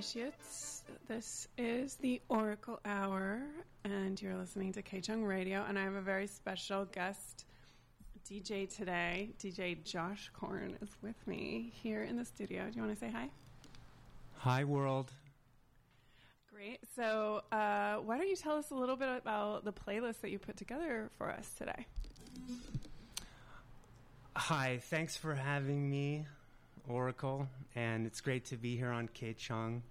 initiates. This is the Oracle Hour, and you're listening to K-Chung Radio. And I have a very special guest DJ today. DJ Josh Corn is with me here in the studio. Do you want to say hi? Hi, world. Great. So, uh, why don't you tell us a little bit about the playlist that you put together for us today? Hi, thanks for having me, Oracle, and it's great to be here on K Chung.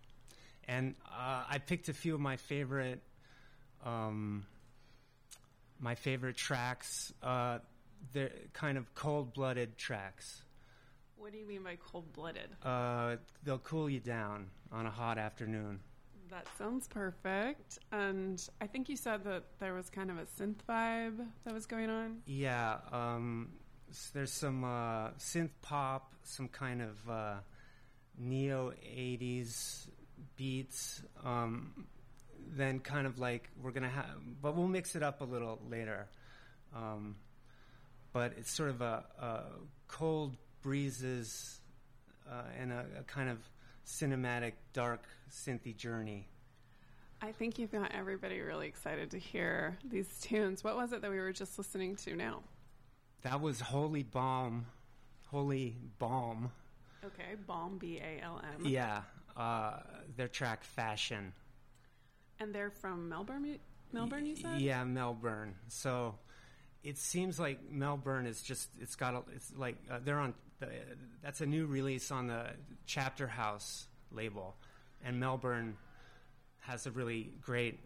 And uh, I picked a few of my favorite, um, my favorite tracks. Uh, they're kind of cold-blooded tracks. What do you mean by cold-blooded? Uh, they'll cool you down on a hot afternoon. That sounds perfect. And I think you said that there was kind of a synth vibe that was going on. Yeah, um, there's some uh, synth pop, some kind of uh, neo '80s beats. Um, then kind of like we're gonna have, but we'll mix it up a little later. Um, but it's sort of a, a cold breezes uh, and a, a kind of cinematic, dark, synthy journey. I think you've got everybody really excited to hear these tunes. What was it that we were just listening to now? That was Holy Balm, Holy Balm. Okay, Balm, B A L M. Yeah, uh, their track Fashion. And they're from Melbourne, Melbourne, you said? Yeah, Melbourne. So it seems like Melbourne is just, it's got, a, it's like, uh, they're on, the, that's a new release on the Chapter House label. And Melbourne has a really great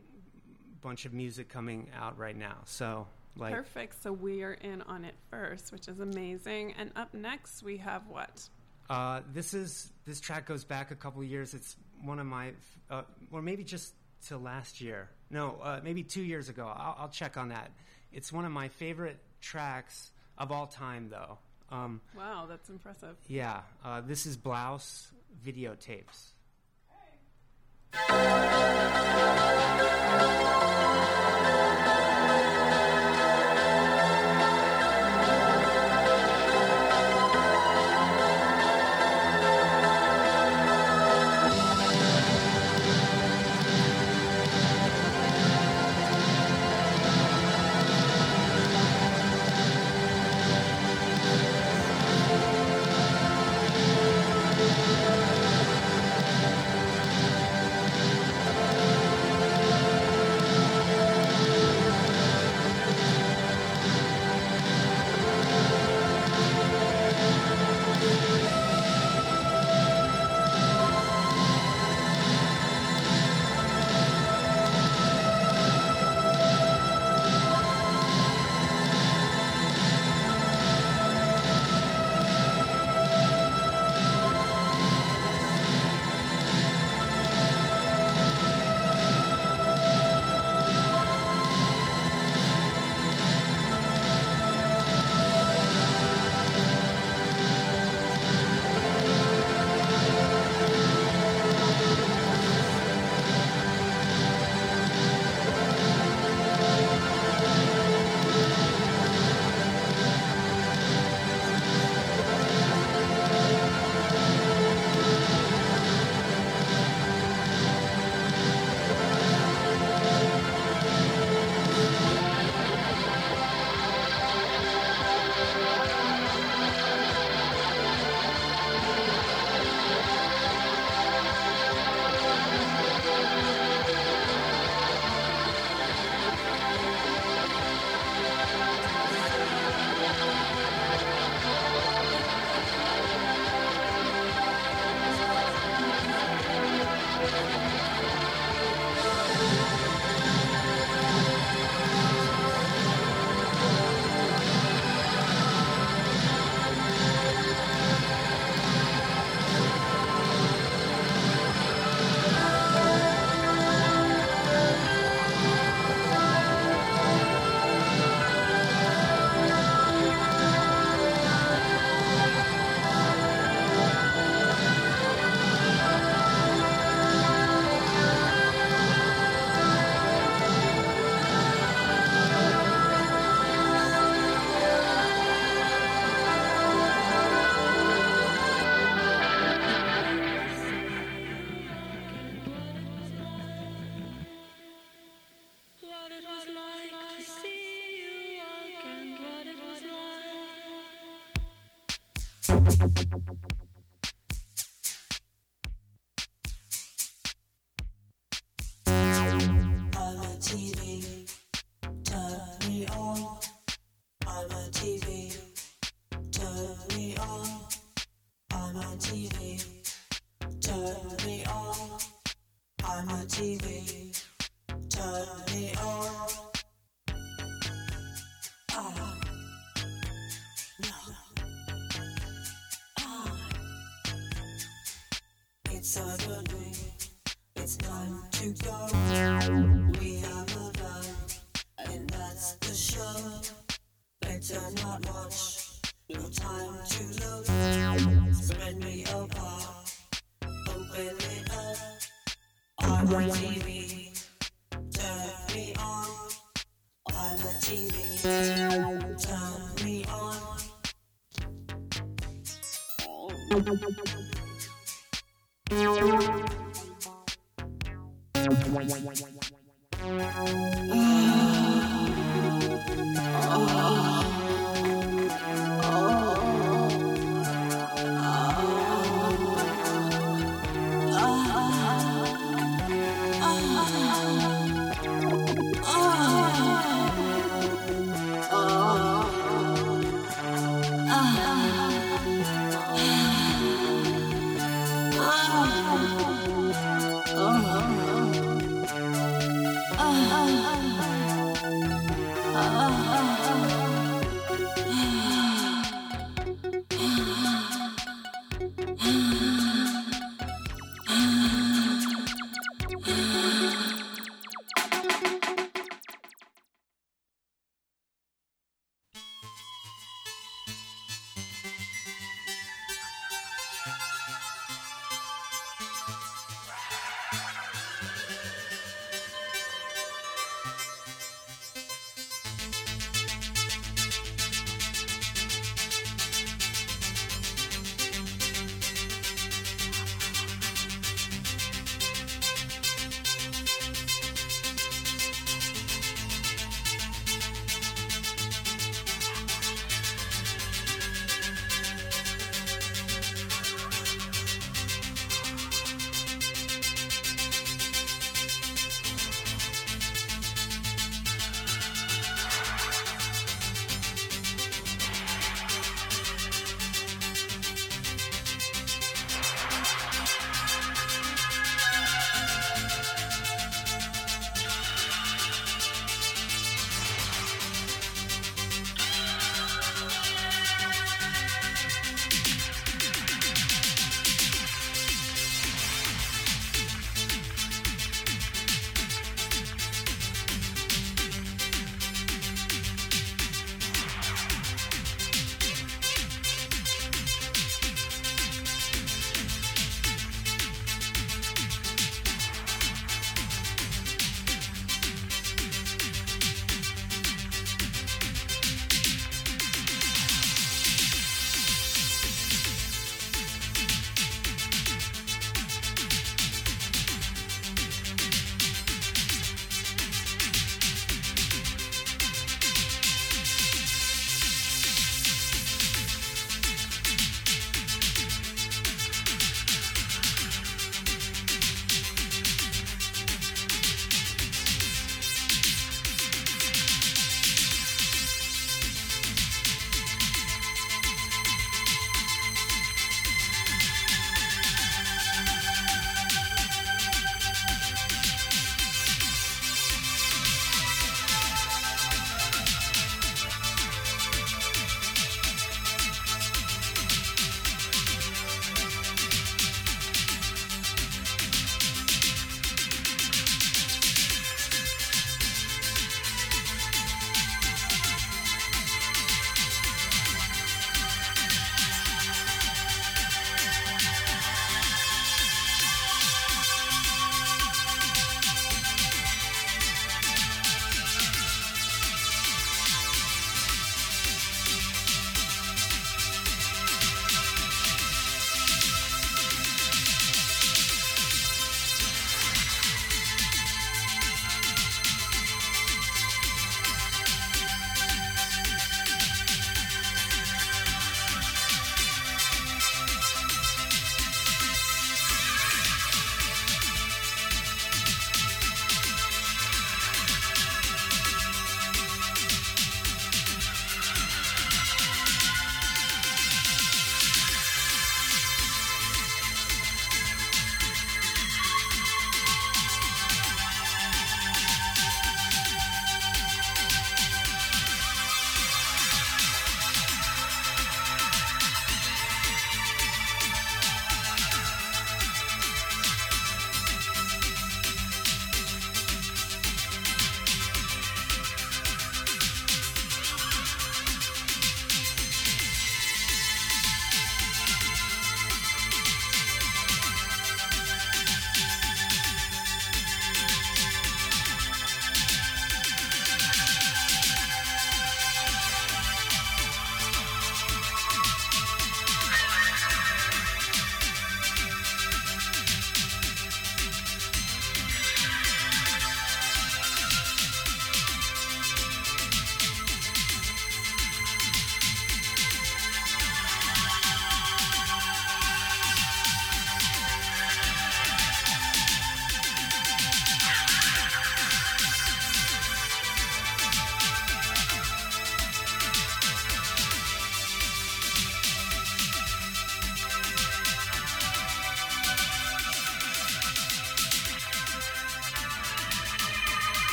bunch of music coming out right now. So, like, Perfect. So we are in on it first, which is amazing. And up next, we have what? Uh, this is this track goes back a couple years. It's one of my, uh, or maybe just to last year. No, uh, maybe two years ago. I'll, I'll check on that. It's one of my favorite tracks of all time, though. Um, Wow, that's impressive. yeah, uh, this is Blouse videotapes. Thank Oh.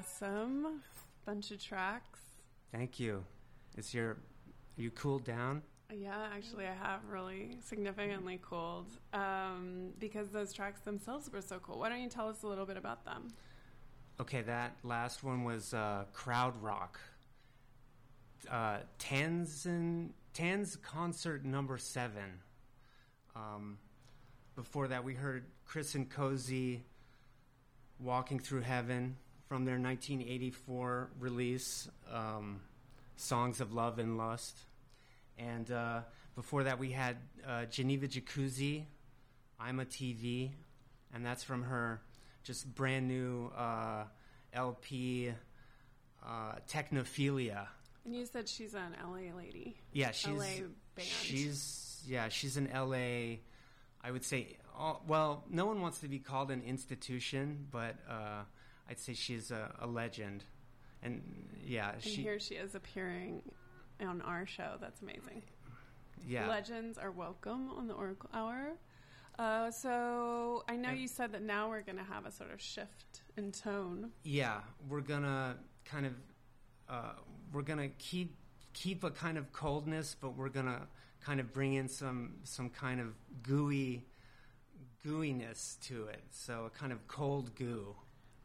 Awesome. Bunch of tracks. Thank you. Is your are you cooled down? Yeah, actually, I have really significantly cooled um, because those tracks themselves were so cool. Why don't you tell us a little bit about them? Okay, that last one was uh, crowd rock. Uh, Tanzan Tan's concert number seven. Um, before that, we heard Chris and Cosey "Walking Through Heaven" from their 1984 release, um, "Songs of Love and Lust," and uh, before that, we had uh, Geneva Jacuzzi, "I'm a TV," and that's from her just brand new uh, LP, uh, Technophilia. And you said she's an LA lady. Yeah, she's LA band. she's yeah, she's an LA. I would say, all, well, no one wants to be called an institution, but uh, I'd say she's a, a legend. And yeah, and she here she is appearing on our show. That's amazing. yeah Legends are welcome on the Oracle Hour. Uh, so I know Yep. you said that now we're going to have a sort of shift in tone. yeah we're gonna kind of uh, we're gonna keep keep a kind of coldness, but we're gonna kind of bring in some some kind of gooey gooiness to it. So a kind of cold goo.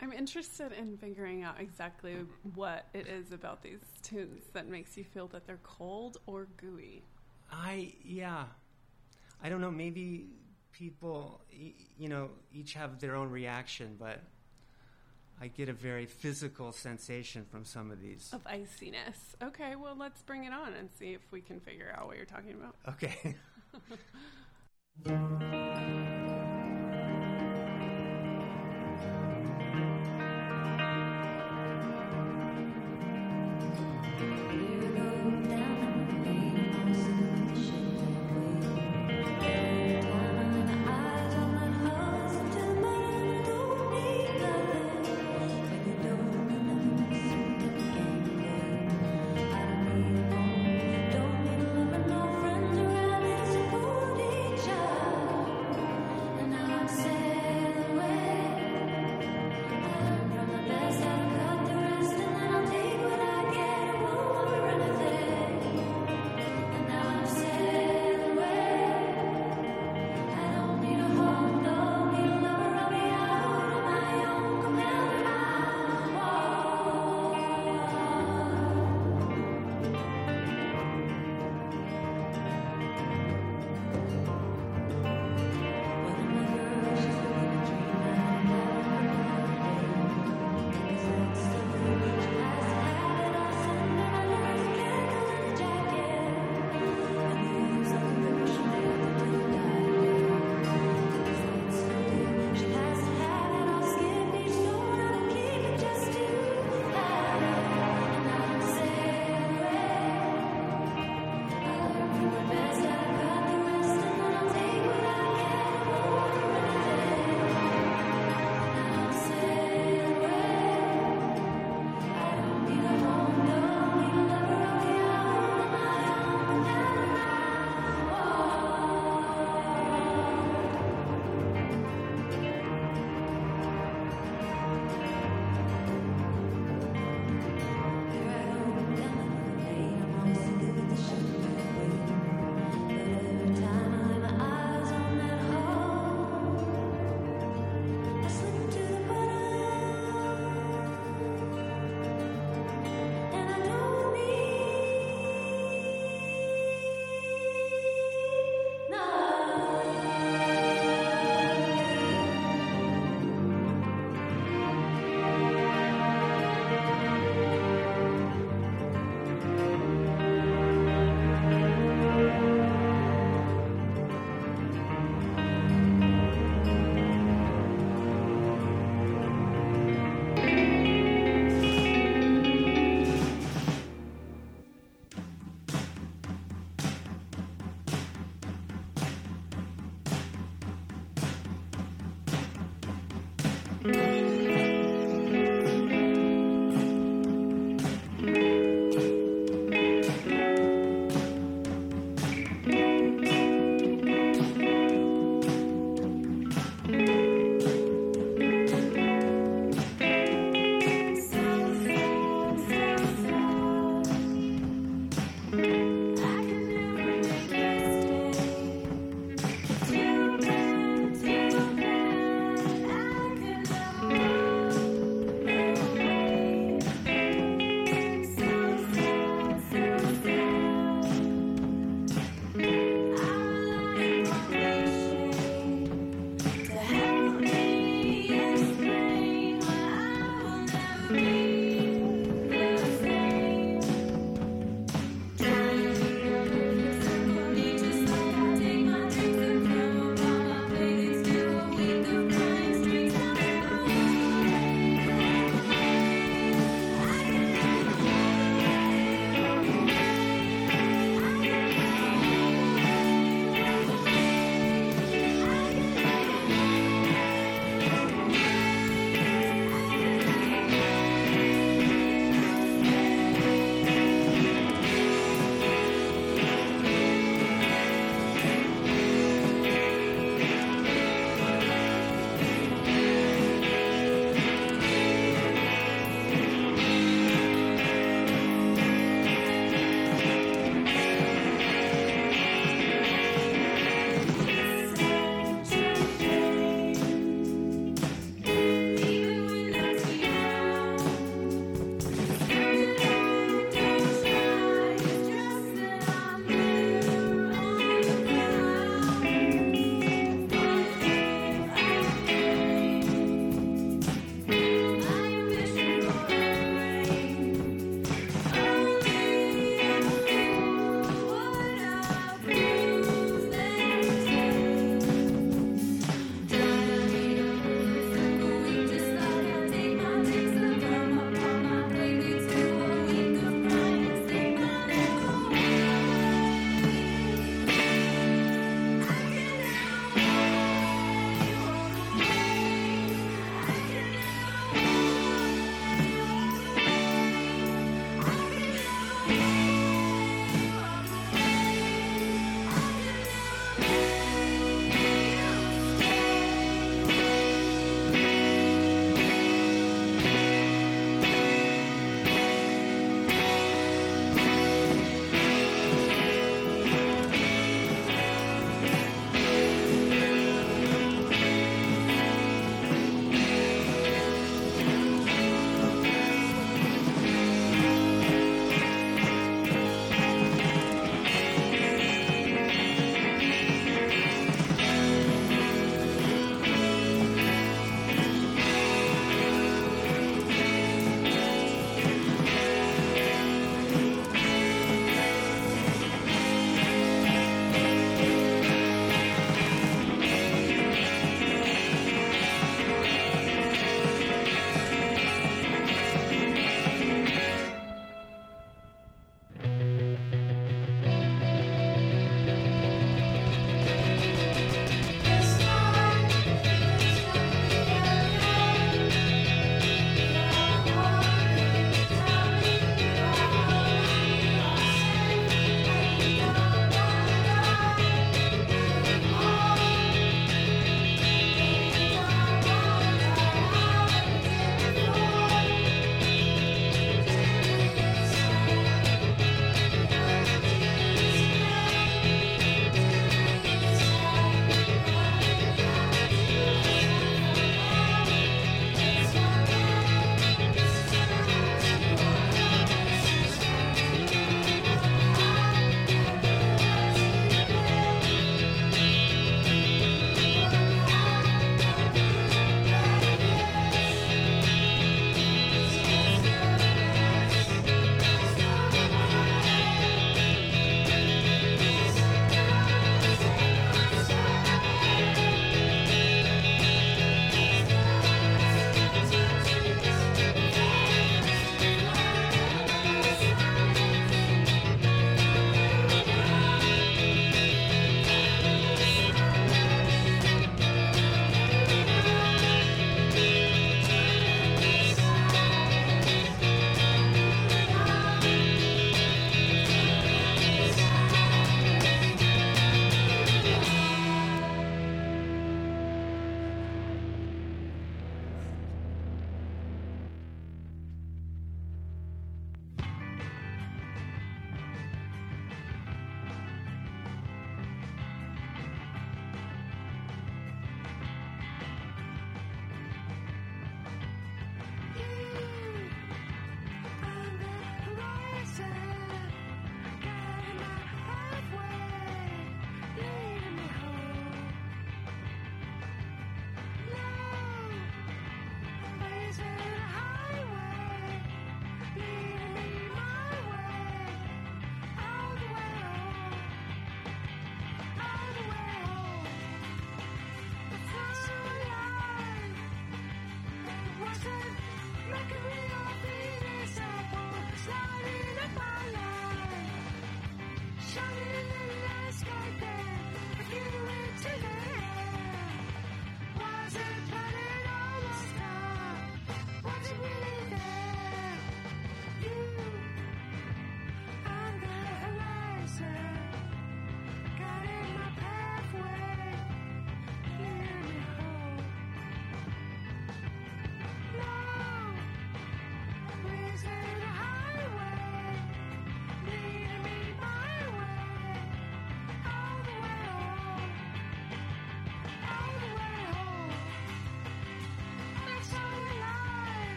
I'm interested in figuring out exactly what it is about these tunes that makes you feel that they're cold or gooey. I yeah, I don't know. Maybe people, you know, each have their own reaction, but I get a very physical sensation from some of these. Of iciness. Okay, well, let's bring it on and see if we can figure out what you're talking about. Okay.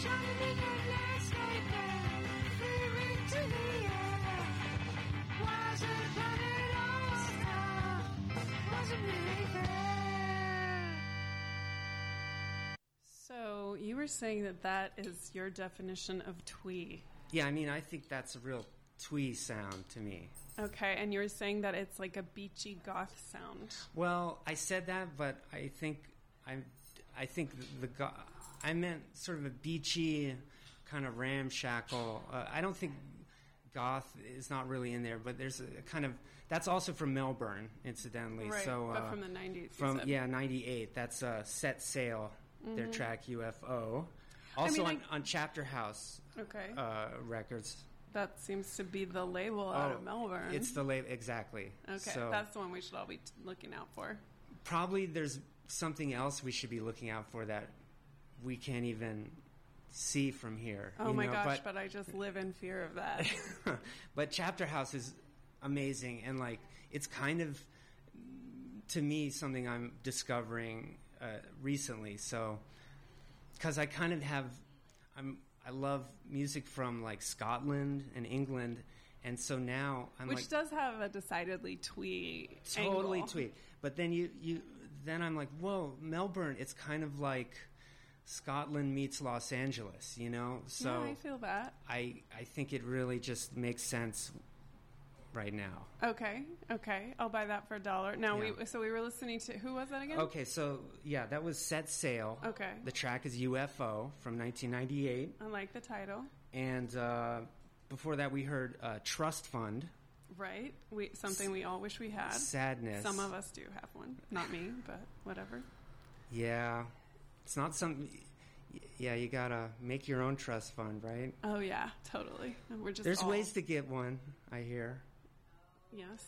So you were saying that that is your definition of twee. Yeah, I mean, I think that's a real twee sound to me. Okay, and you were saying that it's like a beachy goth sound. Well, I said that, but I think I, I think the, the goth. I meant sort of a beachy, kind of ramshackle. Uh, I don't think goth is not really in there, but there's a kind of that's also from Melbourne, incidentally. Right, so but uh, from the 90s. you from yeah '98. That's uh, Set Sail, their track UFO. Also mean, on, on Chapter House Okay. uh, records. that seems to be the label out of Melbourne. Oh, It's the label exactly. Okay, So that's the one we should all be t- looking out for. probably there's something else we should be looking out for that we can't even see from here. Oh you my know, gosh, But, but I just live in fear of that. but Chapter House is amazing, and like it's kind of to me something I'm discovering uh, recently. So because I kind of have, I'm I love music from like Scotland and England. And so now I'm Which like does have a decidedly twee totally angle. tweet. But then you you then I'm like, whoa, Melbourne. It's kind of like Scotland meets Los Angeles, you know. So yeah, I feel that. I I think it really just makes sense right now. Okay, okay, I'll buy that for a dollar. Now Yeah. we so we were listening to who was that again? Okay, so yeah, that was Set Sail. Okay, The track is UFO from 1998, I like the title. and uh, before that we heard uh, Trust Fund, Right, we something we all wish we had. Sadness. Some of us do have one, not me, but whatever. Yeah, it's not some. Yeah, you gotta make your own trust fund, right? Oh yeah, totally. We're just There's all- ways to get one, I hear. yes.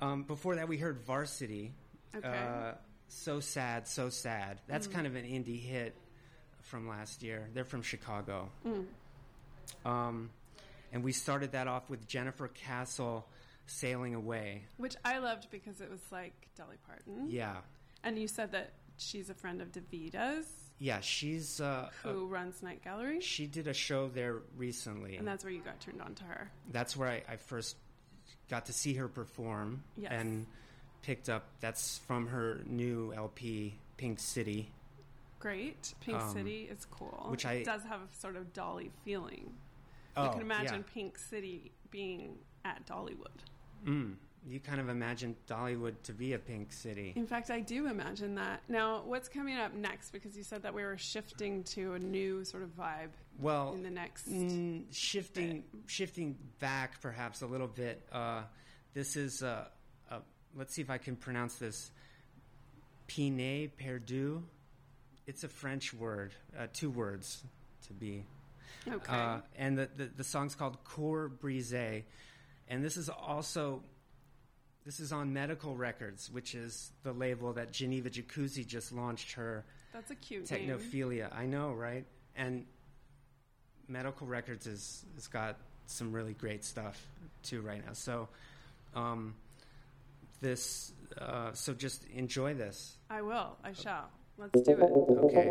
Um, before that, we heard Varsity. Okay. Uh, so sad, so sad. That's kind of an indie hit from last year. They're from Chicago. Mm. Um, and we started that off with Jennifer Castle sailing away. Which I loved because it was like Dolly Parton. Yeah, And you said that she's a friend of Davida's, yeah. She's uh, who runs Night Gallery, she did a show there recently. and that's where you got turned on to her. that's where I, I first got to see her perform Yes. and picked up that's from her new LP Pink City Great. Pink Um, City is cool. which it I- does have a sort of Dolly feeling. oh you can imagine yeah. Pink City being at Dollywood. mm, you kind of imagine Dollywood to be a Pink City In fact, I do imagine that. Now, what's coming up next? Because you said that we were shifting to a new sort of vibe well in the next. mm, shifting shifting back perhaps a little bit uh, this is uh, uh, let's see if I can pronounce this Pinet Perdu it's a French word uh, two words to be Okay. Uh, and the, the, the song's called Cour Brise. And this is also, this is on Medical Records, which is the label that Geneva Jacuzzi just launched her That's a cute name. Technophilia. I know, right? And Medical Records is, has got some really great stuff too right now. So, um, this, uh, so just enjoy this. I will. I shall. Let's do it. Okay.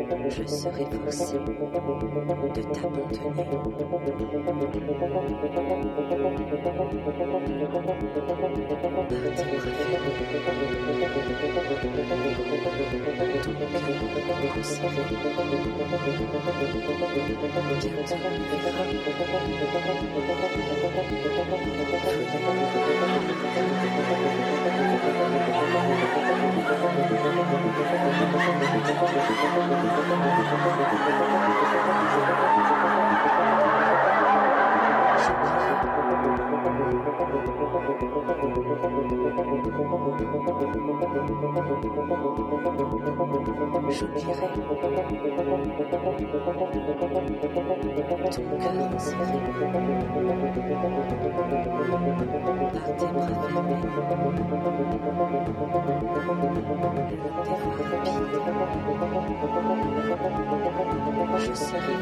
je serai forcé de t'abandonner. Thank je dirais ton cœur enserré par tes bras fermés, je serai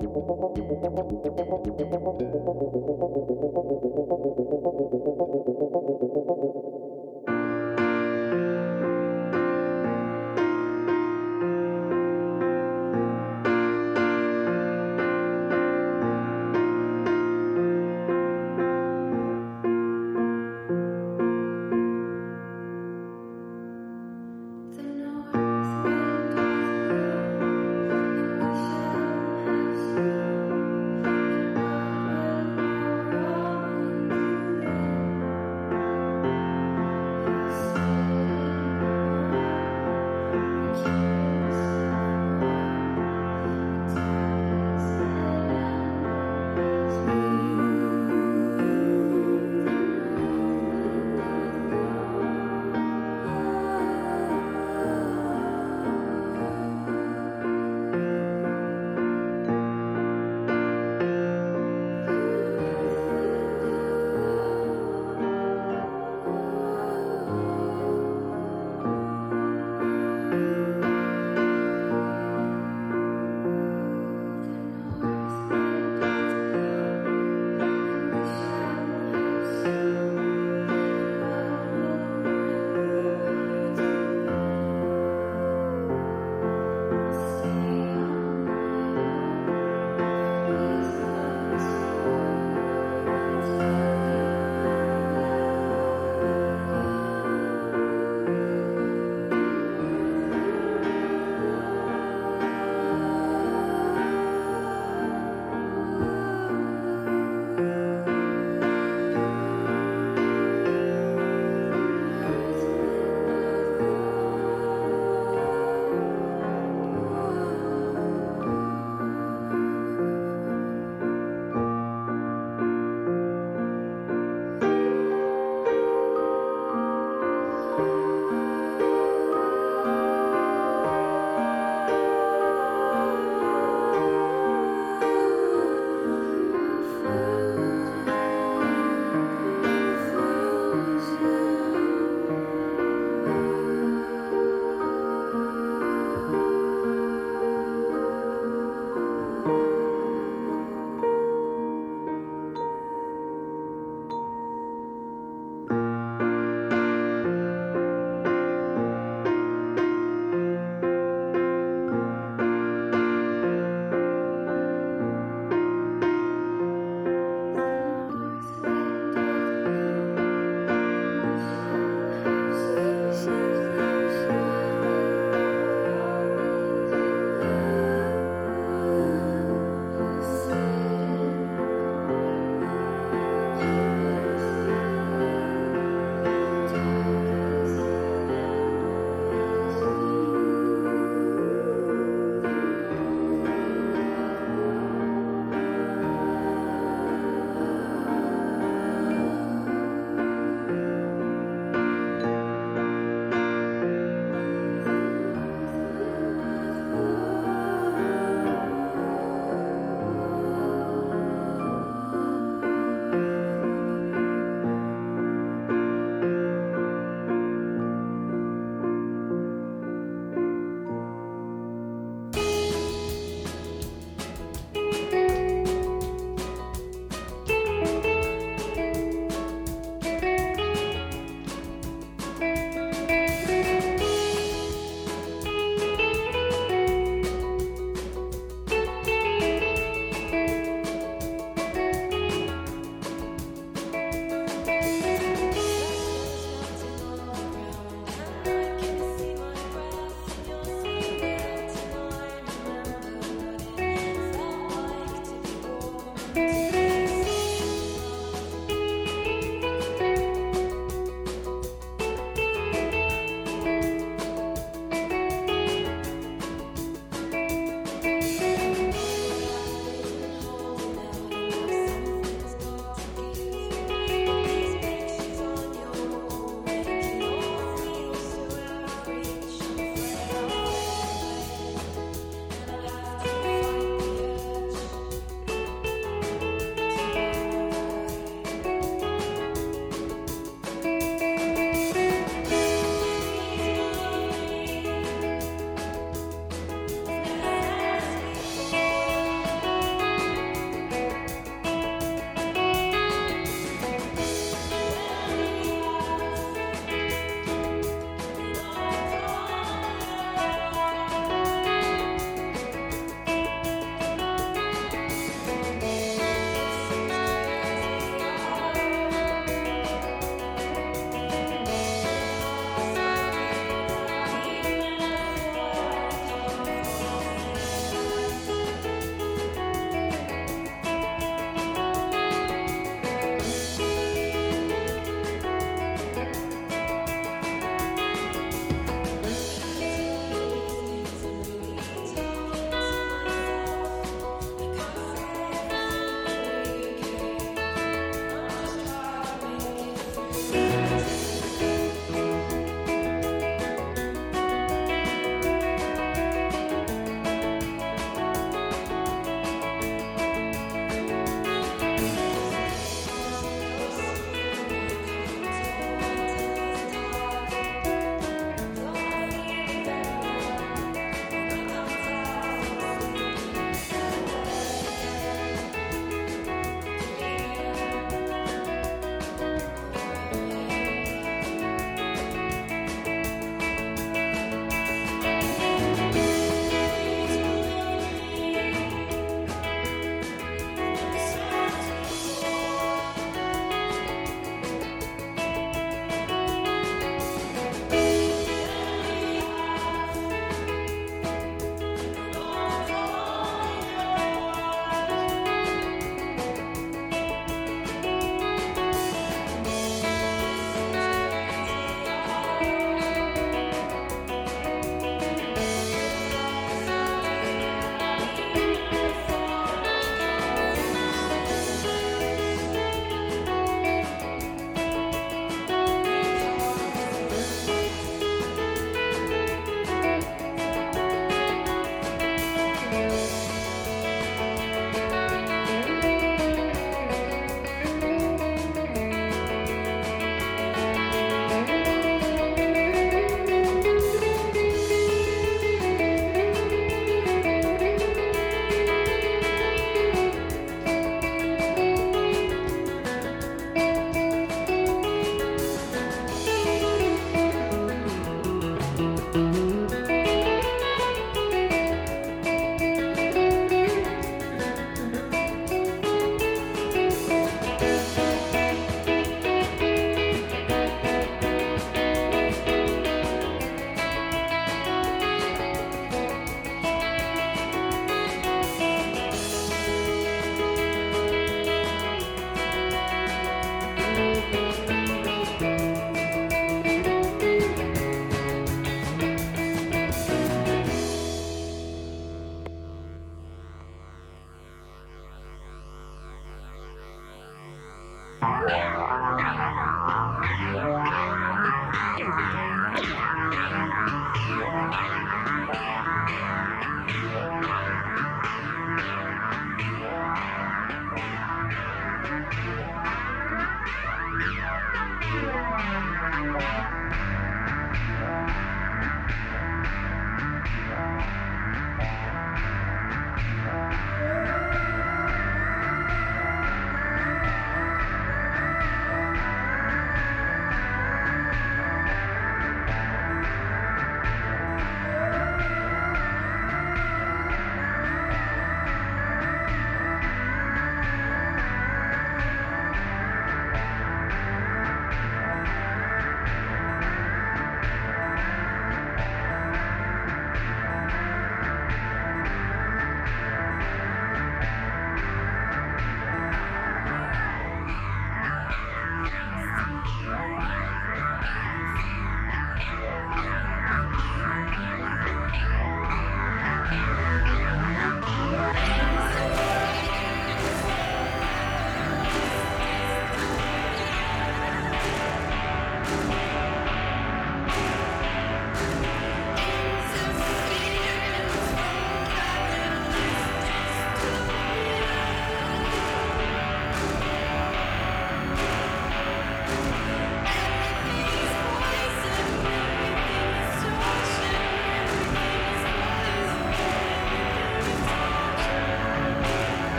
Thank you.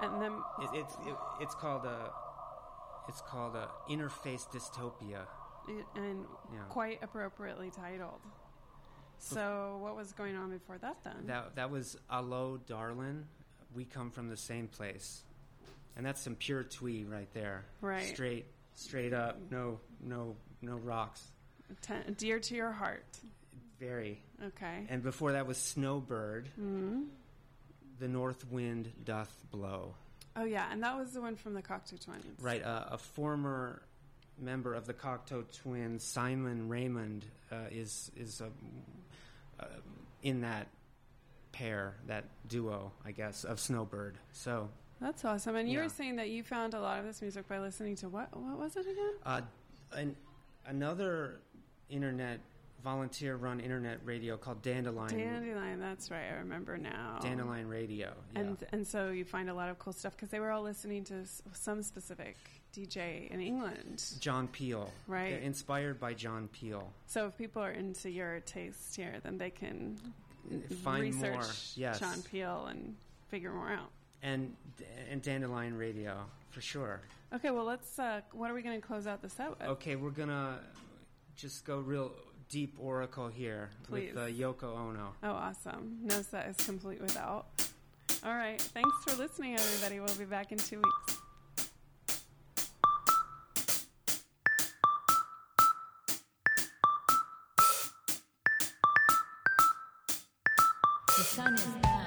Je then It, it's it, it's called a it's called a interface dystopia. It, and Yeah. quite appropriately titled. So, what was going on before that then? That that was Allo Darlin. We come from the same place, and that's some pure twee right there. Right. Straight straight up. No no no rocks. Ten, dear to your heart. Very. Okay. And before that was Snowbird. hmm The north wind doth blow. Oh yeah, and that was the one from the Cocteau Twins. Right. Uh, a former member of the Cocteau Twins, Simon Raymonde, uh, is is uh, uh, in that pair, that duo, I guess, of Snowbird. So That's awesome. And you Yeah. were saying that you found a lot of this music by listening to what? What was it again? Uh, an, another internet volunteer-run internet radio called Dandelion. Dandelion. That's right. I remember now. Dandelion Radio. Yeah. And and so you find a lot of cool stuff because they were all listening to some specific DJ in England. John Peel. Right. They're inspired by John Peel. So if people are into your taste here, then they can Find research more. Yes. John Peel and figure more out. And and Dandelion Radio for sure. Okay, well let's. Uh, what are we going to close out the set with? Okay, we're gonna just go real deep oracle here Please. with uh, Yoko Ono. Oh, awesome! No set is complete without. All right, thanks for listening, everybody. We'll be back in two weeks. The sun is down.